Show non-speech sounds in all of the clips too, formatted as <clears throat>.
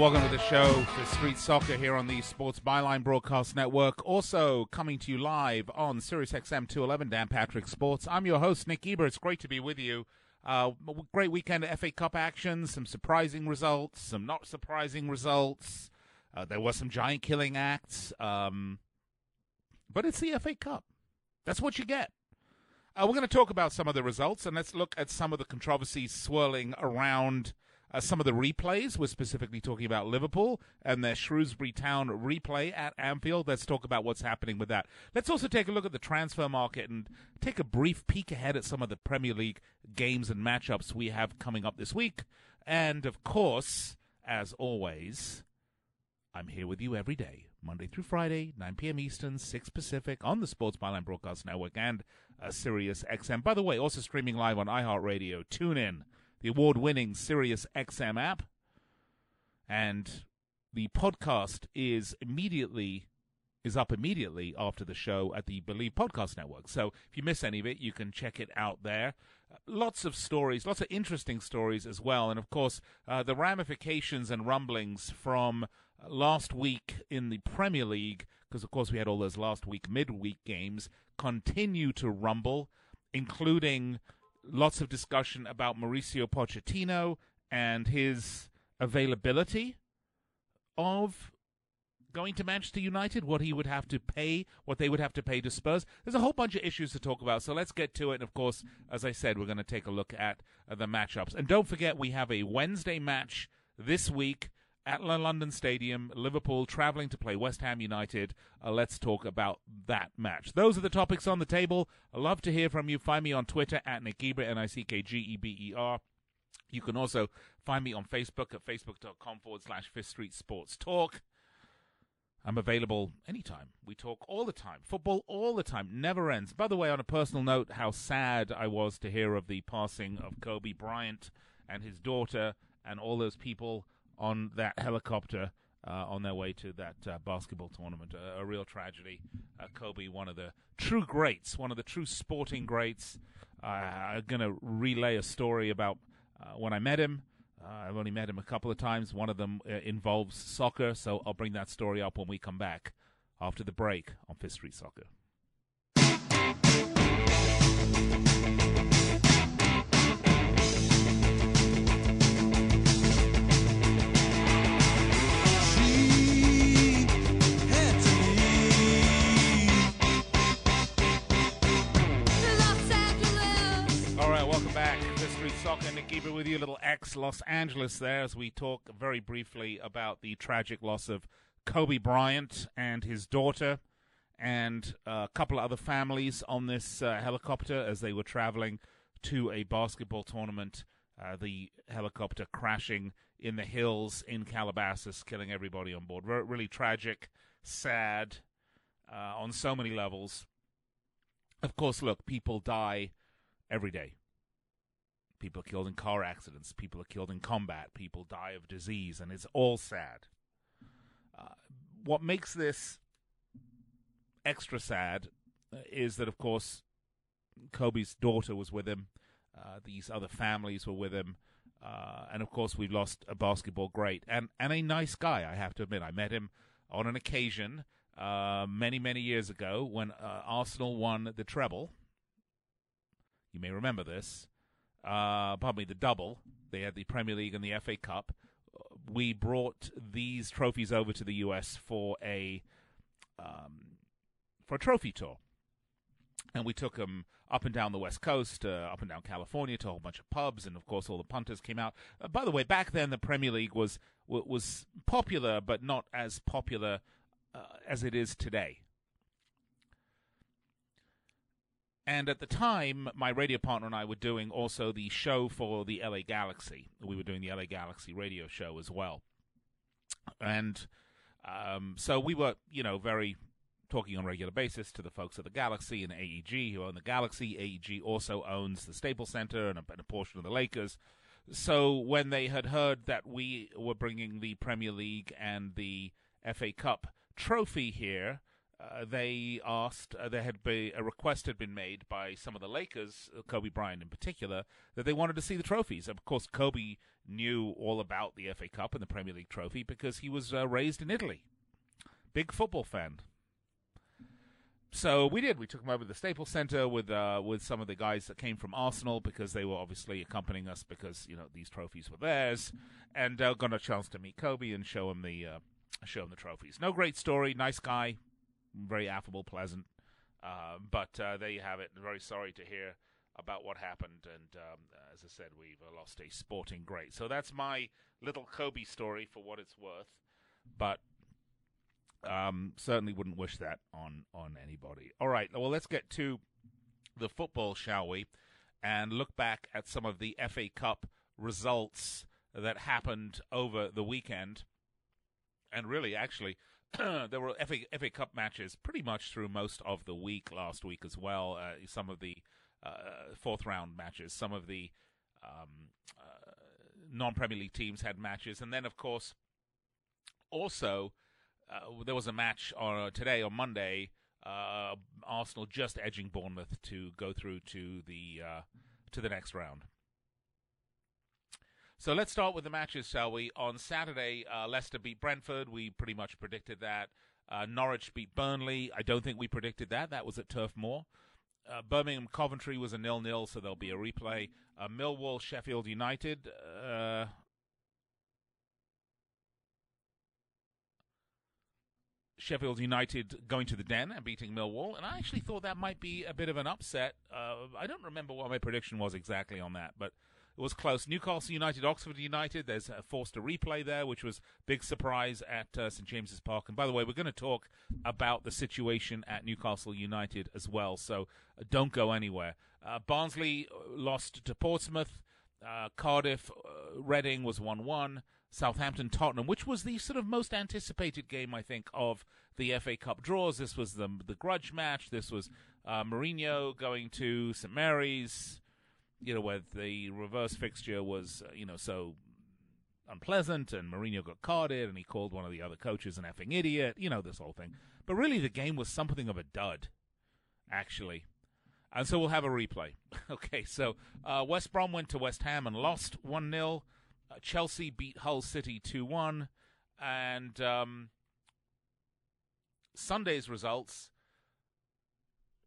Welcome to the show for Street Soccer here on the Sports Byline Broadcast Network. Also coming to you live on Sirius XM 211, Dan Patrick Sports. I'm your host, Nick Geber. It's great to be with you. Uh, great weekend of FA Cup action, some surprising results, some not surprising results. Uh, there were some giant killing acts. Um, but it's the FA Cup. That's what you get. Uh, we're going to talk about some of the results, and let's look at some of the controversies swirling around uh, some of the replays. We're specifically talking about Liverpool and their Shrewsbury Town replay at Anfield. Let's talk about what's happening with that. Let's also take a look at the transfer market and take a brief peek ahead at some of the Premier League games and matchups we have coming up this week. And of course, as always, I'm here with you every day, Monday through Friday, 9 p.m. Eastern, 6 Pacific, on the Sports Byline Broadcast Network and uh, Sirius XM. By the way, also streaming live on iHeartRadio. Tune in the award winning Sirius XM app. And the podcast is immediately is up immediately after the show at the Believe Podcast Network. So if you miss any of it, you can check it out there. Lots of stories, lots of interesting stories as well. And of course, uh, the ramifications and rumblings from last week in the Premier League, because of course we had all those last week midweek games, continue to rumble, including lots of discussion about Mauricio Pochettino and his availability of going to Manchester United, what he would have to pay, what they would have to pay to Spurs. There's a whole bunch of issues to talk about, so let's get to it. And of course, as I said, we're going to take a look at the matchups. And don't forget, we have a Wednesday match this week at London Stadium, Liverpool traveling to play West Ham United. Uh, let's talk about that match. Those are the topics on the table. i love to hear from you. Find me on Twitter at Nick Geber, N I C K G E B E R. You can also find me on Facebook at facebook.com forward slash Fifth Street Sports Talk. I'm available anytime. We talk all the time. Football all the time. Never ends. By the way, on a personal note, how sad I was to hear of the passing of Kobe Bryant and his daughter and all those people on that helicopter uh, on their way to that uh, basketball tournament. A, a real tragedy. Uh, Kobe, one of the true greats, one of the true sporting greats. Uh, I'm going to relay a story about uh, when I met him. Uh, I've only met him a couple of times. One of them involves soccer, so I'll bring that story up when we come back after the break on Fifth Street Soccer. Soccer. Nick Geber with you, a little ex Los Angeles there, as we talk very briefly about the tragic loss of Kobe Bryant and his daughter, and a couple of other families on this uh, helicopter as they were traveling to a basketball tournament. Uh, the helicopter crashing in the hills in Calabasas, killing everybody on board. Re- really tragic, sad, uh, on so many levels. Of course, look, people die every day People are killed in car accidents. People are killed in combat. People die of disease, and it's all sad. Uh, what makes this extra sad uh, is that, of course, Kobe's daughter was with him. Uh, these other families were with him. Uh, and of course, we've lost a basketball great and, and a nice guy, I have to admit. I met him on an occasion uh, many, many years ago when uh, Arsenal won the treble. You may remember this uh, probably the double. They had the Premier League and the FA Cup. We brought these trophies over to the US for a um, for a trophy tour, and we took them up and down the West Coast, uh, up and down California to a whole bunch of pubs, and of course all the punters came out. Uh, by the way, back then the Premier League was was popular, but not as popular uh, as it is today. And at the time, my radio partner and I were doing also the show for the LA Galaxy. We were doing the LA Galaxy radio show as well. And um, so we were, you know, very talking on a regular basis to the folks at the Galaxy and AEG who own the Galaxy. AEG also owns the Staples Center and a, and a portion of the Lakers. So when they had heard that we were bringing the Premier League and the FA Cup trophy here, uh, they asked, uh, there had been a request had been made by some of the Lakers, uh, Kobe Bryant in particular, that they wanted to see the trophies. Of course, Kobe knew all about the FA Cup and the Premier League trophy because he was uh, raised in Italy. Big football fan. So we did. We took him over to the Staples Center with uh, with some of the guys that came from Arsenal because they were obviously accompanying us because you know these trophies were theirs, and got a chance to meet Kobe and show him the show him the trophies. No great story, nice guy, very affable, pleasant. Uh, but uh, there you have it. Very sorry to hear about what happened. And um, as I said, we've uh, lost a sporting great. So that's my little Kobe story for what it's worth. But um, certainly wouldn't wish that on on anybody. All right. Well, let's get to the football, shall we? And look back at some of the FA Cup results that happened over the weekend. And really, actually, <clears throat> there were FA, FA Cup matches pretty much through most of the week last week as well. Uh, some of the uh, fourth round matches, some of the um, uh, non Premier League teams had matches, and then of course also uh, there was a match on today on Monday. Uh, Arsenal just edging Bournemouth to go through to the uh, to the next round. So let's start with the matches, shall we? On Saturday, uh, Leicester beat Brentford. We pretty much predicted that. Uh, Norwich beat Burnley. I don't think we predicted that. That was at Turf Moor. Uh, Birmingham Coventry was a nil-nil, so there'll be a replay. Uh, Millwall Sheffield United. Uh, Sheffield United going to the Den and beating Millwall, and I actually thought that might be a bit of an upset. Uh, I don't remember what my prediction was exactly on that, but was close. Newcastle United, Oxford United. There's a forced a replay there, which was big surprise at uh, St James's Park. And by the way, we're going to talk about the situation at Newcastle United as well. So uh, don't go anywhere. Uh, Barnsley uh, lost to Portsmouth. Uh, Cardiff, uh, Reading was one-one. Southampton, Tottenham, which was the sort of most anticipated game, I think, of the FA Cup draws. This was the the grudge match. This was Mourinho going to St Mary's you know, where the reverse fixture was, uh, you know, so unpleasant and Mourinho got carded and he called one of the other coaches an effing idiot, you know, this whole thing. But really, the game was something of a dud, actually. And so we'll have a replay. <laughs> okay, so uh, West Brom went to West Ham and lost 1 0. Uh, Chelsea beat Hull City 2 1. And um, Sunday's results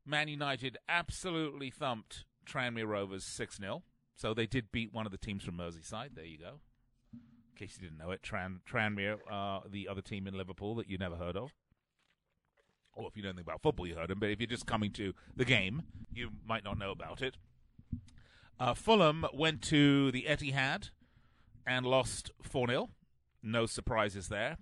Man United absolutely thumped Tranmere Rovers 6 0. So they did beat one of the teams from Merseyside. There you go. In case you didn't know it, Tran, Tranmere, uh, the other team in Liverpool that you never heard of. Or if you know anything about football, you heard them. But if you're just coming to the game, you might not know about it. Uh, Fulham went to the Etihad and lost 4 0. No surprises there.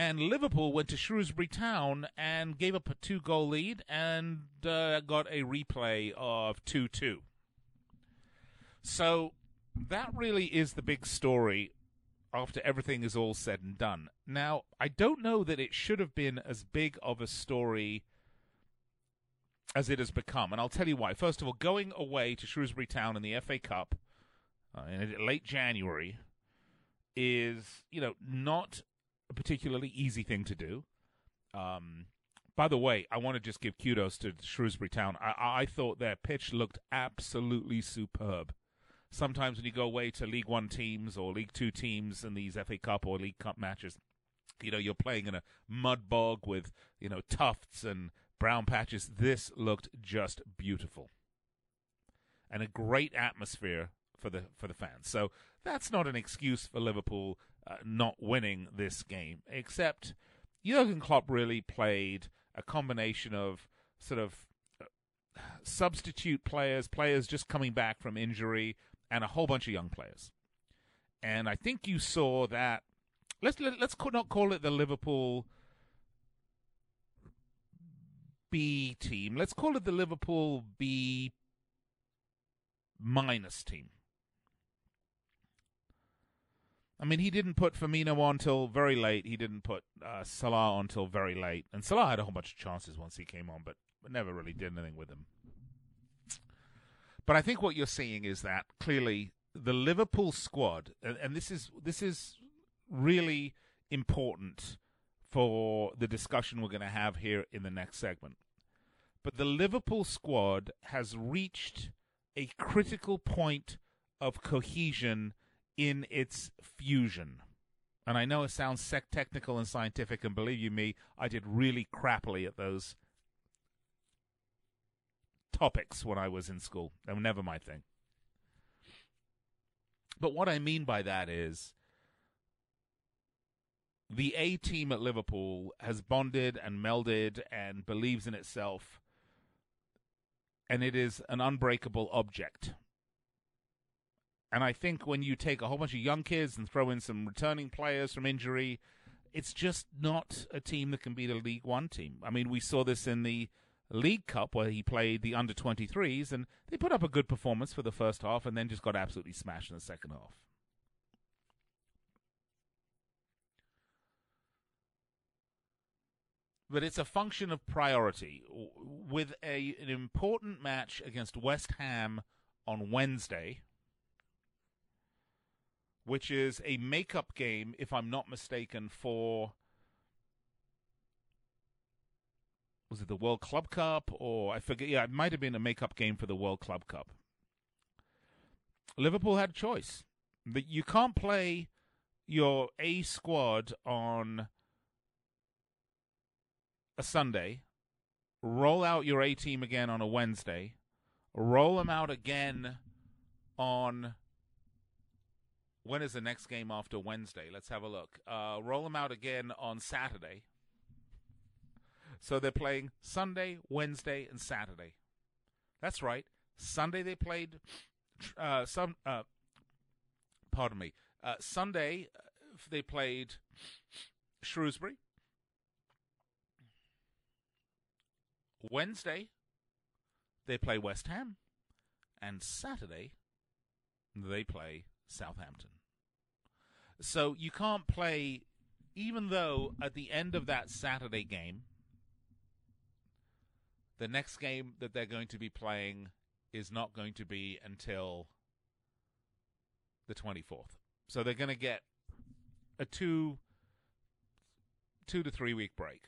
And Liverpool went to Shrewsbury Town and gave up a two goal lead and uh, got a replay of 2 2. So that really is the big story after everything is all said and done. Now, I don't know that it should have been as big of a story as it has become. And I'll tell you why. First of all, going away to Shrewsbury Town in the FA Cup uh, in late January is, you know, not a particularly easy thing to do. Um, by the way, I want to just give kudos to Shrewsbury Town. I, I thought their pitch looked absolutely superb. Sometimes when you go away to League One teams or League Two teams in these FA Cup or League Cup matches, you know, you're playing in a mud bog with, you know, tufts and brown patches. This looked just beautiful. And a great atmosphere for the for the fans. So that's not an excuse for Liverpool uh, not winning this game, except Jurgen Klopp really played a combination of sort of uh, substitute players, players just coming back from injury, and a whole bunch of young players. And I think you saw that. Let's let, us let us not call it the Liverpool B team. Let's call it the Liverpool B minus team I mean, he didn't put Firmino on till very late. He didn't put uh, Salah on till very late. And Salah had a whole bunch of chances once he came on, but never really did anything with him. But I think what you're seeing is that clearly the Liverpool squad, and, and this is this is really important for the discussion we're going to have here in the next segment. But the Liverpool squad has reached a critical point of cohesion in its fusion. And I know it sounds sec- technical and scientific, and believe you me, I did really crappily at those topics when I was in school. They were never my thing. But what I mean by that is the A team at Liverpool has bonded and melded and believes in itself, and it is an unbreakable object. And I think when you take a whole bunch of young kids and throw in some returning players from injury, it's just not a team that can beat a League One team. I mean, we saw this in the League Cup where he played the under 23s, and they put up a good performance for the first half and then just got absolutely smashed in the second half. But it's a function of priority. With a, an important match against West Ham on Wednesday, which is a makeup game, if I'm not mistaken, for was it the World Club Cup or I forget? Yeah, it might have been a makeup game for the World Club Cup. Liverpool had a choice. But you can't play your A squad on a Sunday, roll out your A team again on a Wednesday, roll them out again on when is the next game after Wednesday? Let's have a look. Uh, roll them out again on Saturday so they're playing Sunday, Wednesday, and Saturday. That's right. Sunday they played uh, some. Uh, pardon me. Uh, Sunday uh, they played Shrewsbury. Wednesday they play West Ham, and Saturday they play Southampton. So you can't play, even though at the end of that Saturday game the next game that they're going to be playing is not going to be until the 24th. So they're going to get a two two to 3 week break.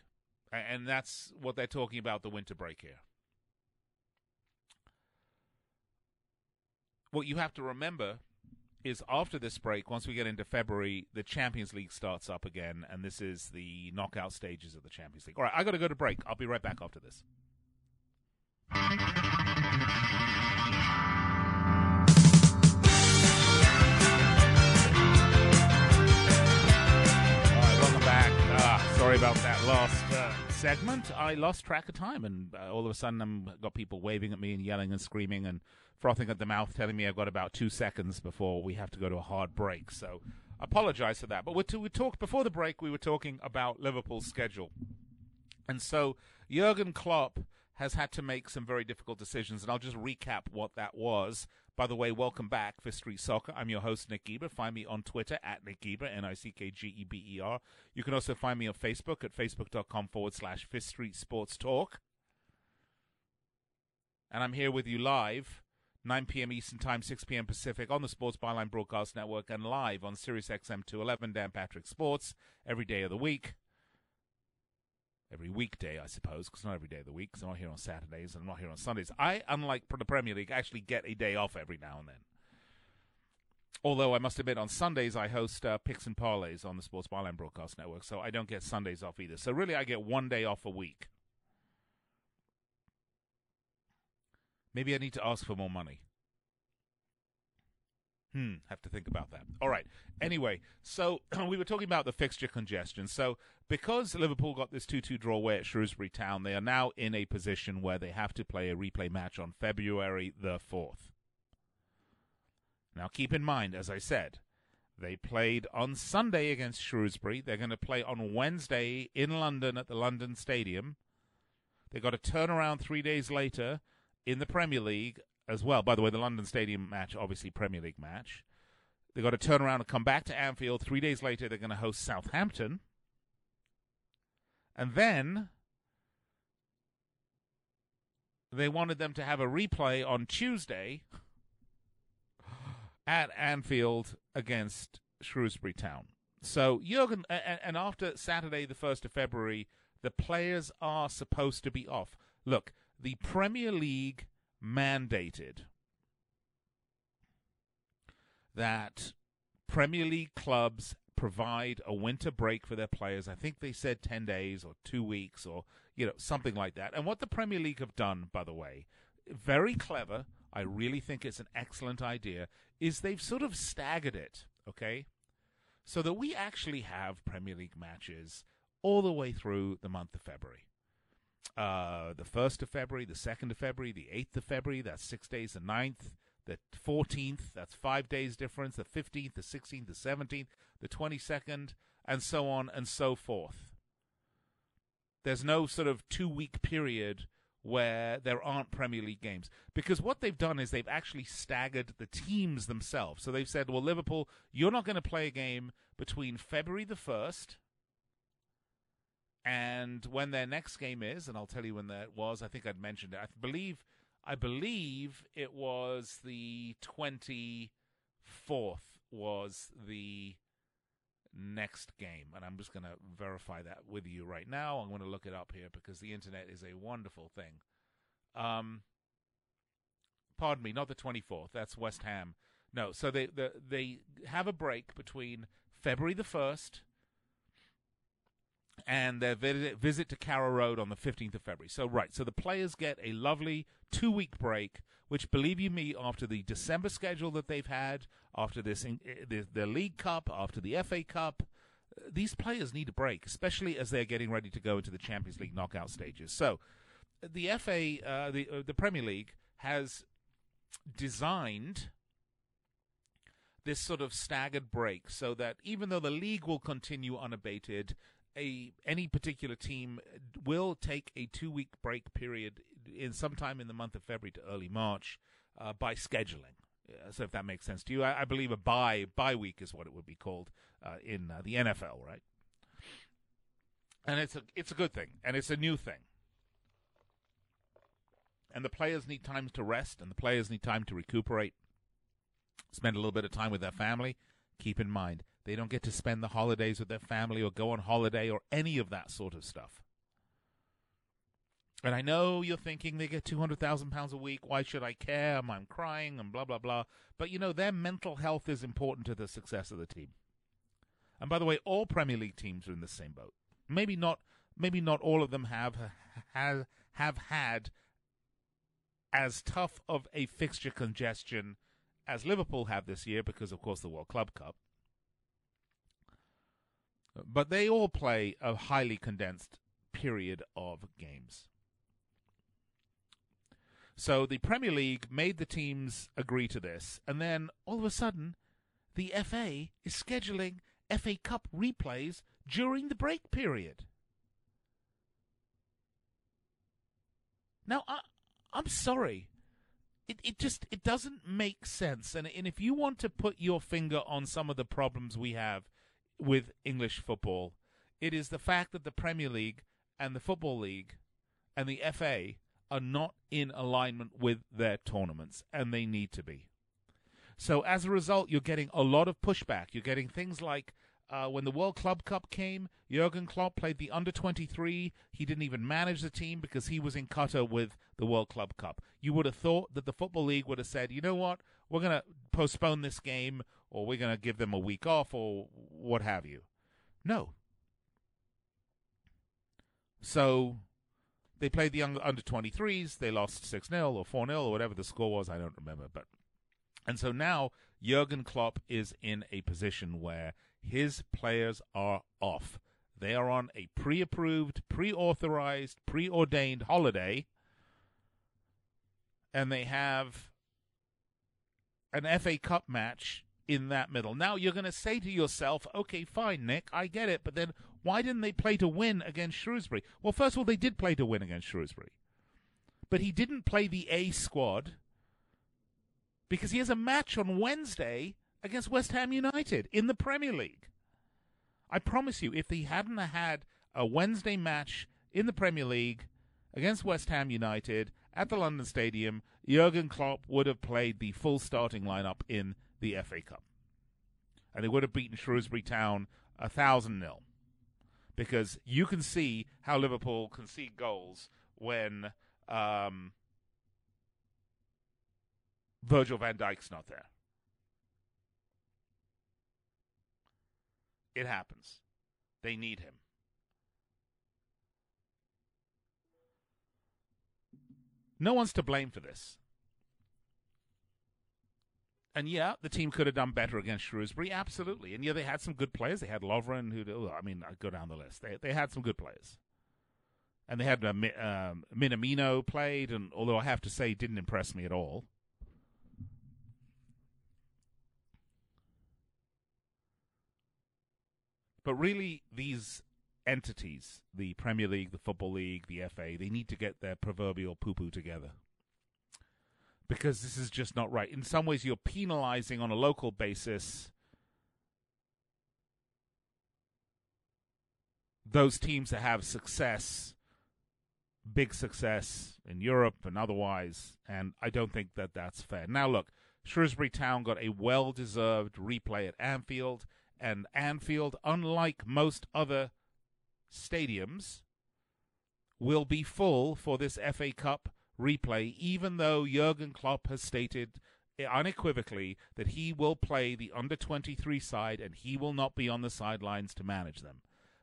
And that's what they're talking about the winter break here. What you have to remember is after this break, once we get into February, the Champions League starts up again, and this is the knockout stages of the Champions League. All right, I got to go to break. I'll be right back after this. All right, welcome back. Uh, sorry about that last uh, segment. I lost track of time, and uh, all of a sudden, I've got people waving at me and yelling and screaming and frothing at the mouth, telling me I've got about two seconds before we have to go to a hard break. So, apologize for that. But we, we talked before the break. We were talking about Liverpool's schedule, and so Jurgen Klopp has had to make some very difficult decisions, and I'll just recap what that was. By the way, welcome back for Street Soccer. I'm your host, Nick Geber. Find me on Twitter at Nick Geber, N I C K G E B E R. You can also find me on Facebook at facebook.com forward slash Fifth Street Sports Talk. And I'm here with you live, 9 p.m. Eastern Time, 6 p.m. Pacific, on the Sports Byline Broadcast Network, and live on Sirius XM 211, Dan Patrick Sports, every day of the week every weekday, I suppose, because not every day of the week, because I'm not here on Saturdays and I'm not here on Sundays. I, unlike the Premier League, actually get a day off every now and then. Although I must admit, on Sundays I host uh, Picks and Parlays on the Sports Byline Broadcast Network, so I don't get Sundays off either. So really, I get one day off a week. Maybe I need to ask for more money. Hmm, have to think about that. All right. Anyway, so <clears throat> we were talking about the fixture congestion. So because Liverpool got this 2-2 draw away at Shrewsbury Town, they are now in a position where they have to play a replay match on February the 4th. Now keep in mind, as I said, they played on Sunday against Shrewsbury. They're going to play on Wednesday in London at the London Stadium. They got a turnaround three days later in the Premier League as well. By the way, the London Stadium match, obviously Premier League match. They've got to turn around and come back to Anfield. Three days later, they're going to host Southampton. And then they wanted them to have a replay on Tuesday at Anfield against Shrewsbury Town. So Jurgen, and after Saturday, the first of February, the players are supposed to be off. Look, the Premier League mandated that Premier League clubs provide a winter break for their players. I think they said 10 days or 2 weeks or you know something like that. And what the Premier League have done by the way, very clever, I really think it's an excellent idea, is they've sort of staggered it, okay? So that we actually have Premier League matches all the way through the month of February. Uh, the 1st of February, the 2nd of February, the 8th of February, that's six days, the 9th, the 14th, that's five days difference, the 15th, the 16th, the 17th, the 22nd, and so on and so forth. There's no sort of two week period where there aren't Premier League games. Because what they've done is they've actually staggered the teams themselves. So they've said, well, Liverpool, you're not going to play a game between February the 1st and when their next game is, and I'll tell you when that was. I think I'd mentioned it. I believe I believe it was the 24th was the next game. And I'm just going to verify that with you right now. I'm going to look it up here because the internet is a wonderful thing. Um, pardon me, not the 24th. That's West Ham. No, so they, they, they have a break between February the 1st and their visit to Carrow Road on the 15th of February. So, right, so the players get a lovely two week break, which, believe you me, after the December schedule that they've had, after this, the, the League Cup, after the FA Cup, these players need a break, especially as they're getting ready to go into the Champions League knockout stages. So, the FA, uh, the uh, the Premier League has designed this sort of staggered break so that even though the league will continue unabated, a any particular team will take a two week break period in sometime in the month of February to early March uh, by scheduling. so if that makes sense to you, I, I, believe a bye bye week is what it would be called uh, in uh, the NFL, right? And it's a it's a good thing, and it's a new thing. And the players need time to rest, and the players need time to recuperate, spend a little bit of time with their family. Keep in mind, they don't get to spend the holidays with their family or go on holiday or any of that sort of stuff. And I know you're thinking they get two hundred thousand pounds a week. Why should I care? I'm crying and blah blah blah. But you know their mental health is important to the success of the team. And by the way, all Premier League teams are in the same boat. Maybe not. Maybe not all of them have have have had as tough of a fixture congestion as Liverpool have this year because, of course, the World Club Cup. But they all play a highly condensed period of games. So the Premier League made the teams agree to this, and then all of a sudden, the FA is scheduling FA Cup replays during the break period. Now, I, I'm sorry. It, it just it doesn't make sense. And, and if you want to put your finger on some of the problems we have with English football. It is the fact that the Premier League and the Football League and the FA are not in alignment with their tournaments, and they need to be. So as a result, you're getting a lot of pushback. You're getting things like uh, when the World Club Cup came, Jurgen Klopp played the under 23. He didn't even manage the team because he was in Qatar with the World Club Cup. You would have thought that the Football League would have said, you know what, we're going to postpone this game or we're going to give them a week off or what have you. No. So they played the under 23s. They lost 6 0 or 4 0 or whatever the score was. I don't remember. But And so now Jurgen Klopp is in a position where his players are off. They are on a pre approved, pre authorized, pre ordained holiday, and they have an FA Cup match in that middle. Now you're going to say to yourself, okay, fine, Nick, I get it, but then why didn't they play to win against Shrewsbury? Well, first of all, they did play to win against Shrewsbury, but he didn't play the A squad because he has a match on Wednesday against West Ham United in the Premier League. I promise you, if he hadn't had a Wednesday match in the Premier League against West Ham United at the London Stadium, Jurgen Klopp would have played the full starting lineup in the FA Cup. And they would have beaten Shrewsbury Town a thousand nil. Because you can see how Liverpool concede goals when um, Virgil van Dijk's not there. It happens. They need him. No one's to blame for this. And yeah, the team could have done better against Shrewsbury, absolutely. And yeah, they had some good players. They had Lovren, who I mean, I go down the list. They they had some good players, and they had uh, um, Minamino played, and although I have to say, didn't impress me at all. But really, these entities, the Premier League, the Football League, the FA, they need to get their proverbial poo poo together. Because this is just not right. In some ways, you're penalizing on a local basis those teams that have success, big success in Europe and otherwise, and I don't think that that's fair. Now, look, Shrewsbury Town got a well deserved replay at Anfield, and Anfield, unlike most other stadiums will be full for this FA Cup replay, even though Jurgen Klopp has stated unequivocally that he will play the under 23 side and he will not be on the sidelines to manage them.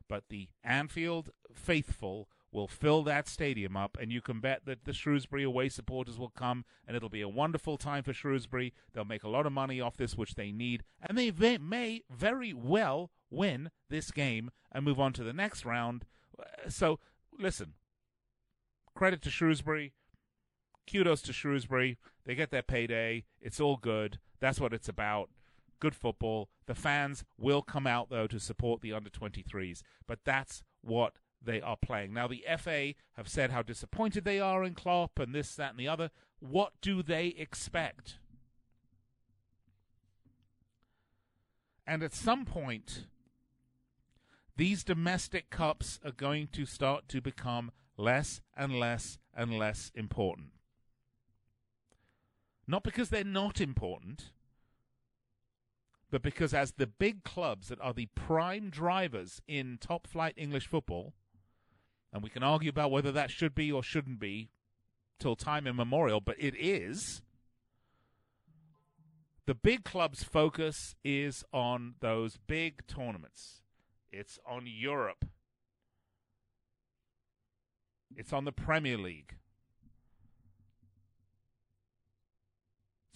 But the Anfield faithful will fill that stadium up, and you can bet that the Shrewsbury away supporters will come, and it'll be a wonderful time for Shrewsbury. They'll make a lot of money off this, which they need, and they may very well win this game and move on to the next round. Uh, so, listen, credit to Shrewsbury. Kudos to Shrewsbury. They get their payday. It's all good. That's what it's about. Good football. The fans will come out, though, to support the under 23s. But that's what they are playing. Now, the FA have said how disappointed they are in Klopp and this, that, and the other. What do they expect? And at some point, these domestic cups are going to start to become less and less and less important. Not because they're not important, but because as the big clubs that are the prime drivers in top flight English football, and we can argue about whether that should be or shouldn't be till time immemorial, but it is. The big club's focus is on those big tournaments. It's on Europe. It's on the Premier League.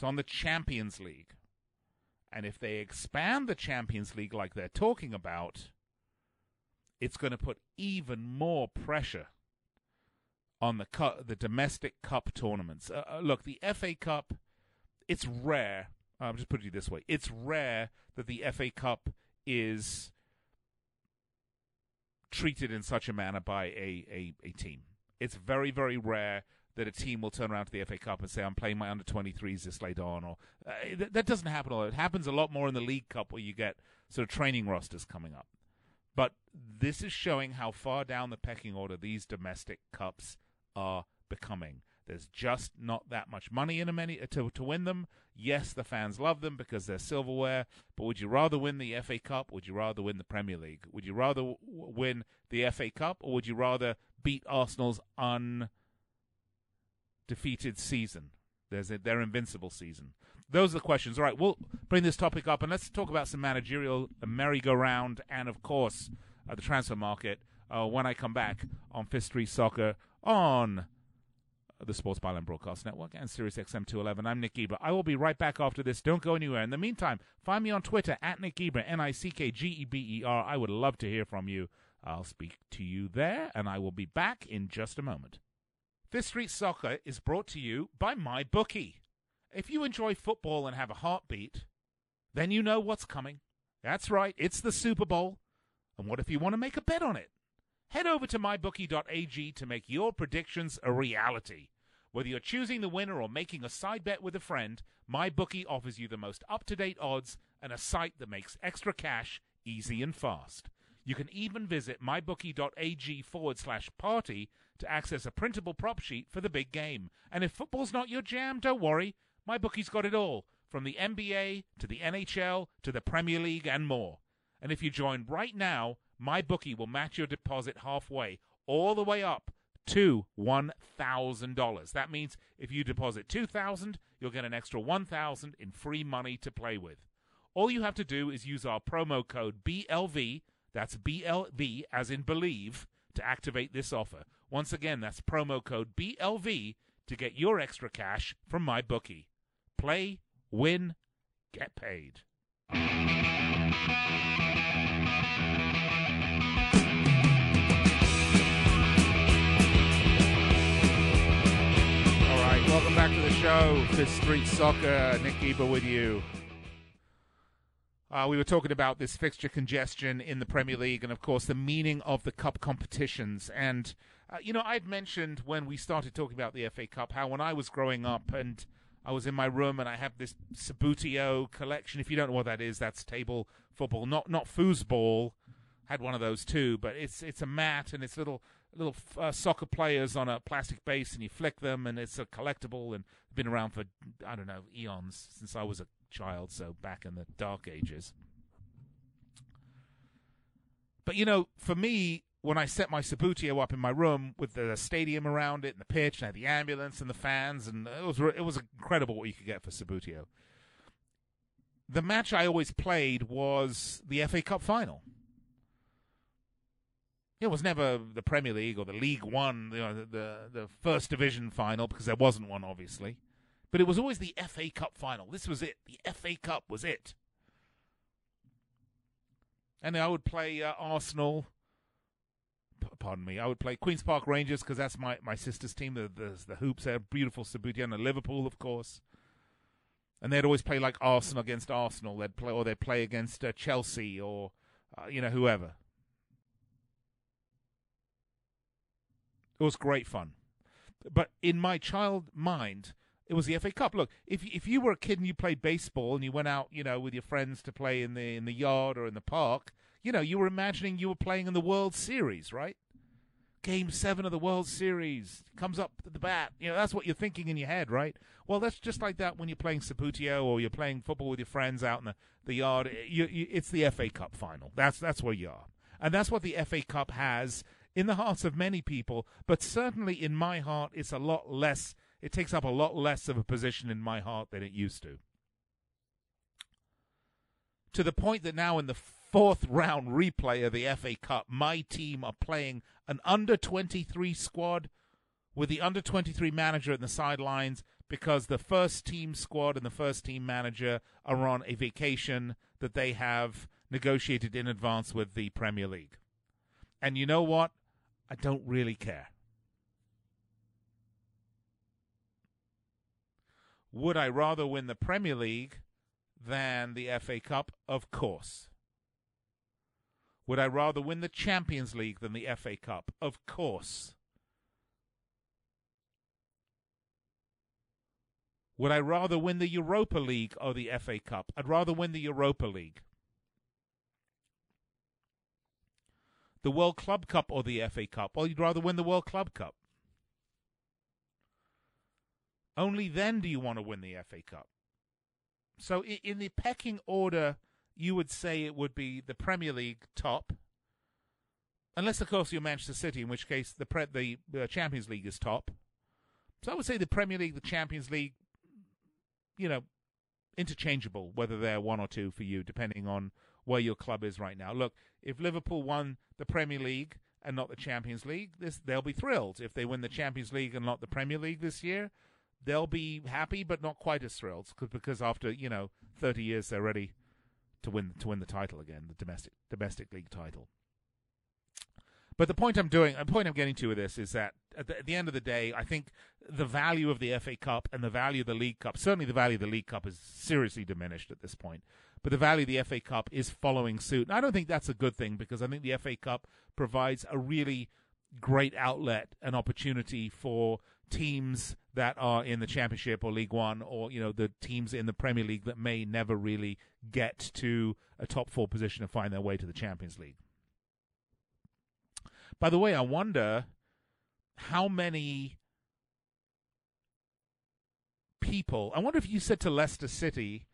On the Champions League. And if they expand the Champions League like they're talking about, it's going to put even more pressure on the cu- the domestic cup tournaments. Uh, uh look, the FA Cup, it's rare. I'm just putting it this way: it's rare that the FA Cup is treated in such a manner by a, a, a team. It's very, very rare that a team will turn around to the FA Cup and say, I'm playing my under 23s this late on. Or uh, th- That doesn't happen a lot. It happens a lot more in the League Cup where you get sort of training rosters coming up. But this is showing how far down the pecking order these domestic cups are becoming. There's just not that much money in them any, to, to win them. Yes, the fans love them because they're silverware, but would you rather win the FA Cup? Would you rather win the Premier League? Would you rather w- win the FA Cup, or would you rather beat Arsenal's undefeated season? There's a, their invincible season. Those are the questions. All right, we'll bring this topic up and let's talk about some managerial merry-go-round and, of course, uh, the transfer market uh, when I come back on Fifth Street Soccer on the Sports Byline Broadcast Network and Sirius XM 211. I'm Nick Geber. I will be right back after this. Don't go anywhere. In the meantime, find me on Twitter at Nick Geber, N I C K G E B E R. I would love to hear from you. I'll speak to you there, and I will be back in just a moment. Fifth Street Soccer is brought to you by MyBookie. If you enjoy football and have a heartbeat, then you know what's coming. That's right, it's the Super Bowl. And what if you want to make a bet on it? Head over to mybookie.ag to make your predictions a reality. Whether you're choosing the winner or making a side bet with a friend, MyBookie offers you the most up to date odds and a site that makes extra cash easy and fast. You can even visit mybookie.ag forward slash party to access a printable prop sheet for the big game. And if football's not your jam, don't worry. MyBookie's got it all, from the NBA to the NHL to the Premier League and more. And if you join right now, MyBookie will match your deposit halfway, all the way up to $1,000. That means if you deposit 2,000, you'll get an extra 1,000 in free money to play with. All you have to do is use our promo code BLV, that's BLV as in believe, to activate this offer. Once again, that's promo code BLV to get your extra cash from my bookie. Play, win, get paid. All right, welcome back to the show. Fifth Street Soccer. Nick Geber with you. Uh, we were talking about this fixture congestion in the Premier League and, of course, the meaning of the cup competitions. And, uh, you know, I'd mentioned when we started talking about the FA Cup how when I was growing up and I was in my room and I have this Subbuteo collection. If you don't know what that is, that's table football, not not foosball. Had one of those too, but it's it's a mat and it's little little uh, soccer players on a plastic base, and you flick them, and it's a collectible and been around for I don't know eons since I was a child, so back in the dark ages. But you know, for me, when I set my Subbuteo up in my room with the stadium around it and the pitch, and the ambulance and the fans, and it was it was incredible what you could get for Subbuteo. The match I always played was the FA Cup final. It was never the Premier League or the League One, you know, the, the the first division final because there wasn't one, obviously. But it was always the FA Cup final. This was it. The FA Cup was it. And I would play uh, Arsenal. Pardon me. I would play Queens Park Rangers because that's my, my sister's team. The, the the hoops there, beautiful Subbuteo, and Liverpool, of course. And they'd always play like Arsenal against Arsenal. They'd play, or they'd play against uh, Chelsea, or uh, you know whoever. It was great fun. But in my child mind, it was the FA Cup. Look, if if you were a kid and you played baseball and you went out, you know, with your friends to play in the in the yard or in the park, you know, you were imagining you were playing in the World Series, right? Game seven of the World Series comes up the bat. You know, that's what you're thinking in your head, right? Well, that's just like that when you're playing Subbuteo or you're playing football with your friends out in the, the yard. You, you, it's the FA Cup final. That's that's where you are, and that's what the FA Cup has in the hearts of many people. But certainly in my heart, it's a lot less. It takes up a lot less of a position in my heart than it used to. To the point that now in the fourth round replay of the FA Cup, my team are playing an under 23 squad with the under 23 manager in the sidelines because the first team squad and the first team manager are on a vacation that they have negotiated in advance with the Premier League. And you know what? I don't really care. Would I rather win the Premier League than the FA Cup? Of course. Would I rather win the Champions League than the FA Cup? Of course. Would I rather win the Europa League or the FA Cup? I'd rather win the Europa League. The World Club Cup or the FA Cup? Well, you'd rather win the World Club Cup. Only then do you want to win the FA Cup. So, in the pecking order, you would say it would be the Premier League top, unless, of course, you're Manchester City, in which case the pre- the uh, Champions League is top. So, I would say the Premier League, the Champions League, you know, interchangeable, whether they're one or two for you, depending on where your club is right now. Look, if Liverpool won the Premier League and not the Champions League, this they'll be thrilled. If they win the Champions League and not the Premier League this year, they'll be happy, but not quite as thrilled because after you know thirty years, they're ready to win to win the title again, the domestic domestic league title. But the point I'm doing, the point I'm getting to with this is that at the, at the, end of the day, I think the value of the FA Cup and the value of the League Cup, certainly the value of the League Cup is seriously diminished at this point. But the value of the FA Cup is following suit. And I don't think that's a good thing because I think the FA Cup provides a really great outlet and opportunity for teams that are in the Championship or League One, or you know the teams in the Premier League that may never really get to a top four position and find their way to the Champions League. By the way, I wonder how many people. I wonder if you said to Leicester City,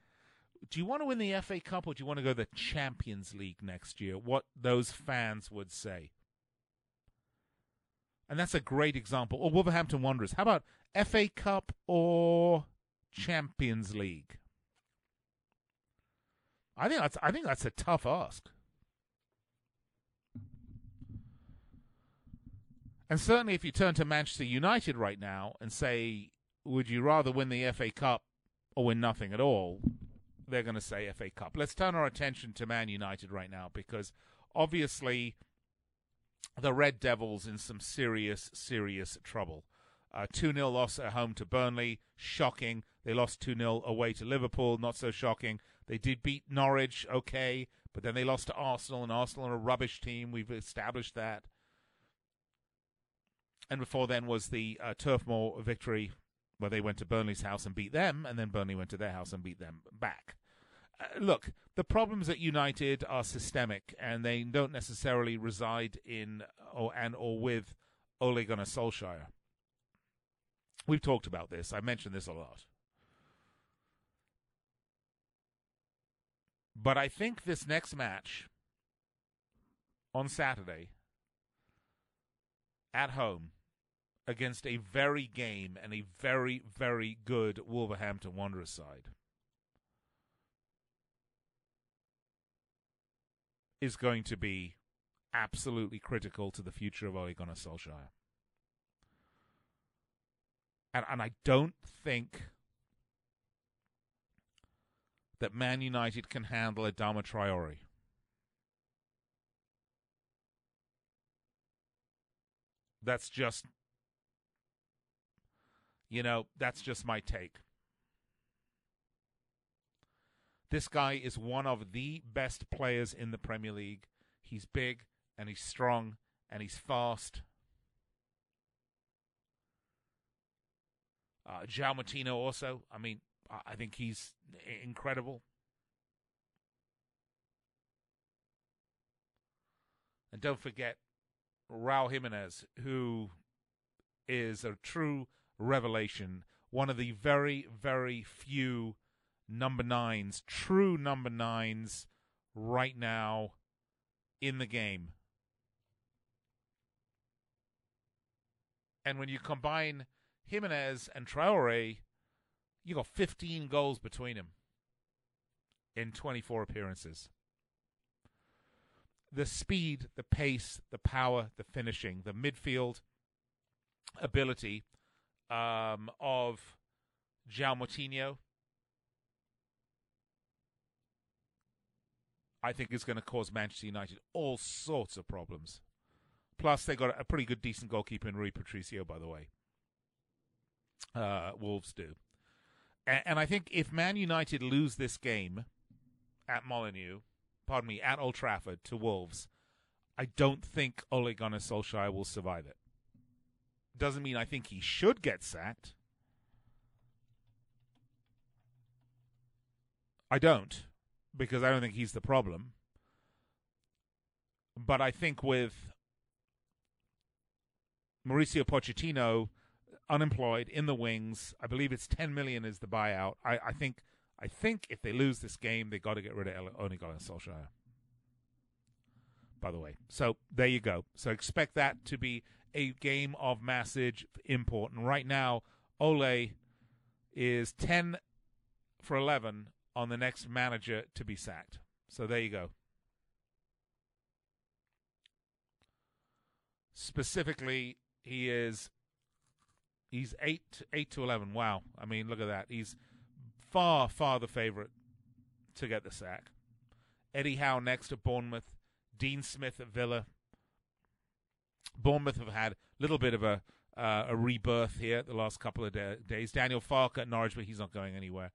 "Do you want to win the FA Cup or do you want to go to the Champions League next year?" What those fans would say. And that's a great example. Or Wolverhampton Wanderers. How about FA Cup or Champions League? I think that's I think that's a tough ask. And certainly if you turn to Manchester United right now and say, would you rather win the FA Cup or win nothing at all? They're going to say FA Cup. Let's turn our attention to Man United right now because obviously the Red Devils in some serious, serious trouble. Uh, 2 0 loss at home to Burnley, shocking. They lost 2 0 away to Liverpool, not so shocking. They did beat Norwich, okay, but then they lost to Arsenal, and Arsenal are a rubbish team. We've established that. And before then was the uh, Turf Moor victory where they went to Burnley's house and beat them, and then Burnley went to their house and beat them back. Uh, look, the problems at United are systemic, and they don't necessarily reside in or and or with Ole Gunnar Solskjaer. We've talked about this. I mentioned this a lot. But I think this next match on Saturday at home against a very game and a very, very good Wolverhampton Wanderers side is going to be absolutely critical to the future of Ole Gunnar Solskjaer. And, and I don't think that Man United can handle Adama Traore. That's just, you know, that's just my take. This guy is one of the best players in the Premier League. He's big and he's strong and he's fast. Uh, João Moutinho also. I mean, I think he's incredible. And don't forget Raul Jimenez, who is a true revelation, one of the very, very few number nines, true number nines right now in the game. And when you combine Jimenez and Traore, you got 15 goals between them in 24 appearances. The speed, the pace, the power, the finishing, the midfield ability um, of João Moutinho, I think is going to cause Manchester United all sorts of problems. Plus, they got a pretty good, decent goalkeeper in Rui Patricio, by the way. Uh, Wolves do. And, and I think if Man United lose this game at Molineux, pardon me, at Old Trafford to Wolves, I don't think Ole Gunnar Solskjaer will survive it. Doesn't mean I think he should get sacked. I don't, because I don't think he's the problem. But I think with Mauricio Pochettino unemployed in the wings. I believe it's 10 million is the buyout. I, I think I think if they lose this game, they got to get rid of Ole Gunnar Solskjaer. By the way, so there you go. So expect that to be a game of massive import. And right now, Ole is 10 for 11 on the next manager to be sacked. So there you go. Specifically, he is He's eight eight to eleven. Wow. I mean, look at that. He's far far the favorite to get the sack. Eddie Howe next at Bournemouth. Dean Smith at Villa. Bournemouth have had a little bit of a uh, a rebirth here the last couple of da- days. Daniel Farke at Norwich, but he's not going anywhere.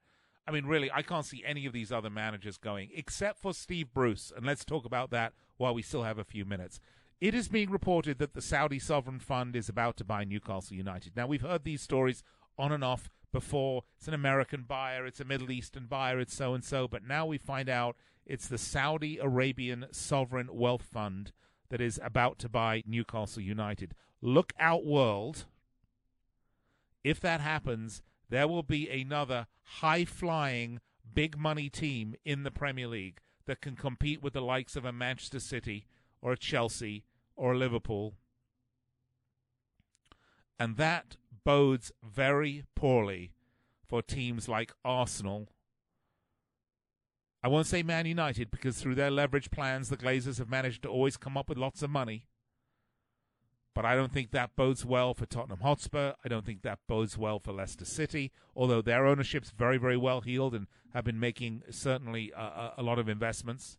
I mean, really, I can't see any of these other managers going except for Steve Bruce. And let's talk about that while we still have a few minutes. It is being reported that the Saudi sovereign fund is about to buy Newcastle United. Now, we've heard these stories on and off before. It's an American buyer, it's a Middle Eastern buyer, it's so and so. But now we find out it's the Saudi Arabian Sovereign Wealth Fund that is about to buy Newcastle United. Look out, world. If that happens, there will be another high flying, big money team in the Premier League that can compete with the likes of a Manchester City or a Chelsea or a Liverpool. And that bodes very poorly for teams like Arsenal. I won't say Man United because through their leverage plans, the Glazers have managed to always come up with lots of money. But I don't think that bodes well for Tottenham Hotspur. I don't think that bodes well for Leicester City, although their ownership's very, very well heeled and have been making certainly a, a lot of investments.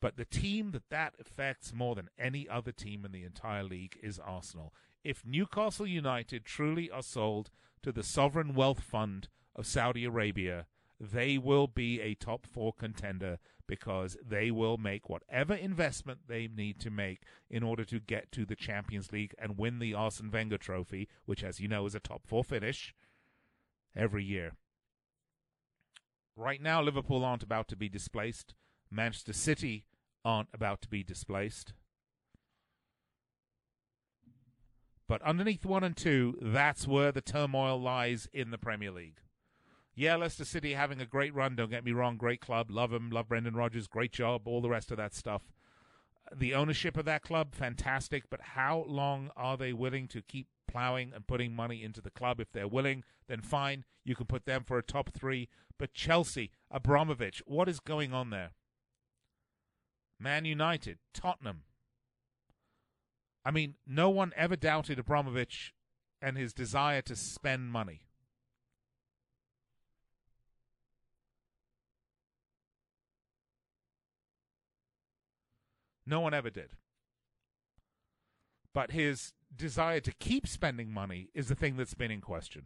But the team that that affects more than any other team in the entire league is Arsenal. If Newcastle United truly are sold to the sovereign wealth fund of Saudi Arabia, they will be a top four contender because they will make whatever investment they need to make in order to get to the Champions League and win the Arsene Wenger Trophy, which, as you know, is a top four finish every year. Right now, Liverpool aren't about to be displaced. Manchester City aren't about to be displaced. But underneath one and two, that's where the turmoil lies in the Premier League. Yeah, Leicester City having a great run, don't get me wrong, great club, love him, love Brendan Rodgers, great job, all the rest of that stuff. The ownership of that club, fantastic, but how long are they willing to keep plowing and putting money into the club? If they're willing, then fine, you can put them for a top three. But Chelsea, Abramovich, what is going on there? Man United, Tottenham. I mean, no one ever doubted Abramovich and his desire to spend money. No one ever did. But his desire to keep spending money is the thing that's been in question.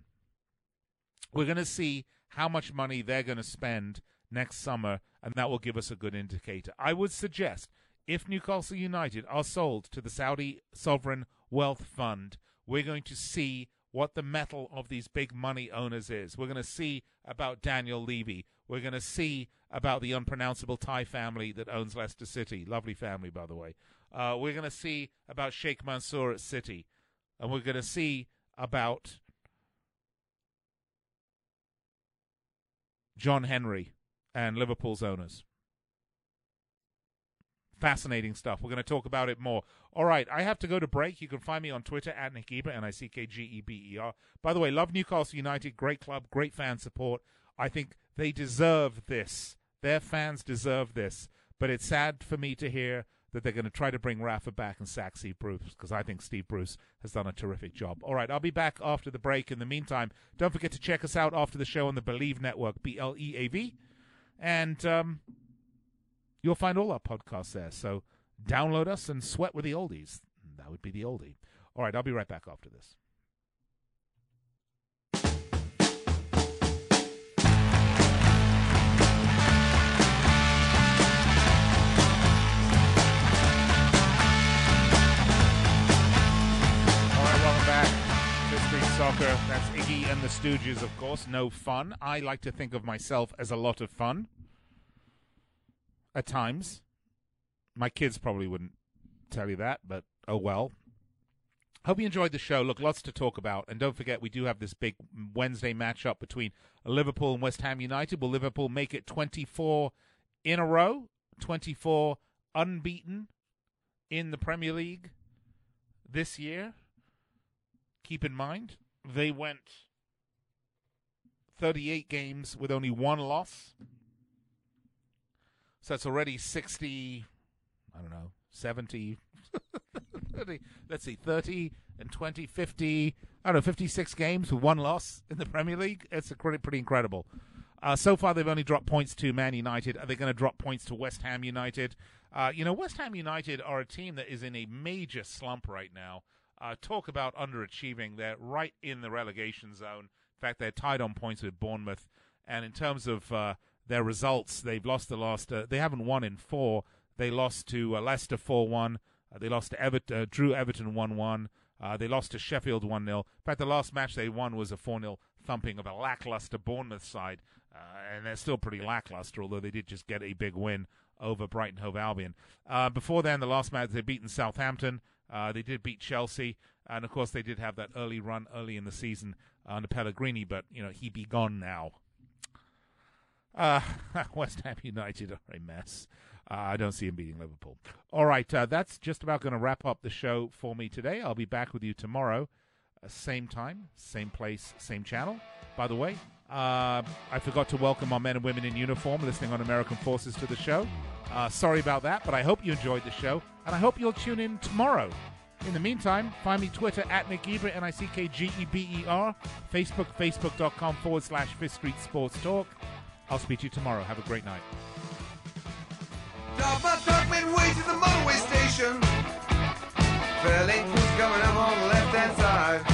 We're going to see how much money they're going to spend next summer, and that will give us a good indicator. I would suggest if Newcastle United are sold to the Saudi Sovereign Wealth Fund, we're going to see what the mettle of these big money owners is. We're going to see about Daniel Levy. We're going to see about the unpronounceable Thai family that owns Leicester City. Lovely family, by the way. Uh, we're going to see about Sheikh Mansour at City. And we're going to see about John Henry and Liverpool's owners. Fascinating stuff. We're going to talk about it more. All right, I have to go to break. You can find me on Twitter at Nick N I C K G E B E R. By the way, love Newcastle United. Great club, great fan support. I think they deserve this. Their fans deserve this. But it's sad for me to hear that they're going to try to bring Rafa back and sack Steve Bruce because I think Steve Bruce has done a terrific job. All right, I'll be back after the break. In the meantime, don't forget to check us out after the show on the Bleav Network, B L E A V. And um, you'll find all our podcasts there. So download us and sweat with the oldies. That would be the oldie. All right, I'll be right back after this. Soccer. That's Iggy and the Stooges, of course. No fun. I like to think of myself as a lot of fun at times. My kids probably wouldn't tell you that, but oh well. Hope you enjoyed the show. Look, lots to talk about. And don't forget, we do have this big Wednesday matchup between Liverpool and West Ham United. Will Liverpool make it 24 in a row? 24 unbeaten in the Premier League this year? Keep in mind, they went 38 games with only one loss. So that's already 60, I don't know, 70, 30, let's see, 30 and 20, 50, I don't know, 56 games with one loss in the Premier League. It's a pretty, pretty incredible. Uh, so far, they've only dropped points to Man United. Are they going to drop points to West Ham United? Uh, you know, West Ham United are a team that is in a major slump right now. Uh, talk about underachieving. They're right in the relegation zone. In fact, they're tied on points with Bournemouth. And in terms of uh, their results, they've lost the last. Uh, they haven't won in four. They lost to uh, Leicester four one. Uh, they lost to Everton, uh, drew Everton 1 1. Uh, they lost to Sheffield 1 0. In fact, the last match they won was a 4 0 thumping of a lackluster Bournemouth side. And they're still pretty lackluster, although they did just get a big win over Brighton Hove Albion. Before then, the last match, they'd beaten Southampton. Uh, they did beat Chelsea. And of course, they did have that early run early in the season under Pellegrini, but, you know, he be gone now. Uh, <laughs> West Ham United are a mess. Uh, I don't see him beating Liverpool. All right, uh, that's just about going to wrap up the show for me today. I'll be back with you tomorrow, uh, same time, same place, same channel. By the way, uh, I forgot to welcome our men and women in uniform listening on American Forces to the show. Uh, sorry about that, but I hope you enjoyed the show, and I hope you'll tune in tomorrow. In the meantime, find me Twitter at Nick Geber, N I C K G E B E R, Facebook, facebook.com forward slash Fifth Street Sports Talk. I'll speak to you tomorrow. Have a great night. My truck to the motorway station. Coming up on the left hand side.